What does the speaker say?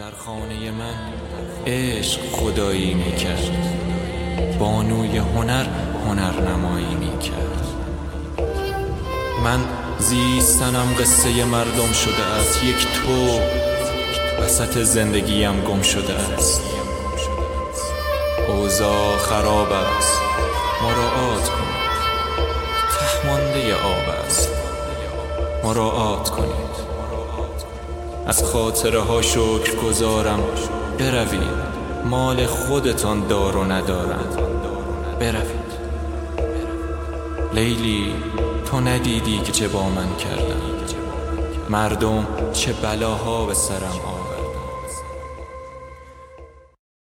در خانه من عشق خدایی می‌کرد. بانوی هنر هنرنمایی می‌کرد. من زیستنم قصه مردم شده است. یک تو وسط زندگیم گم شده است. اوضاع خراب است. مراعات کن تهمانده آب است. مراعات کنید. از خاطره ها شکر گذارم. بروید. مال خودتان دار و ندارند بروید. لیلی تو ندیدی که چه با من کردم. مردم چه بلاها به سرم آورد.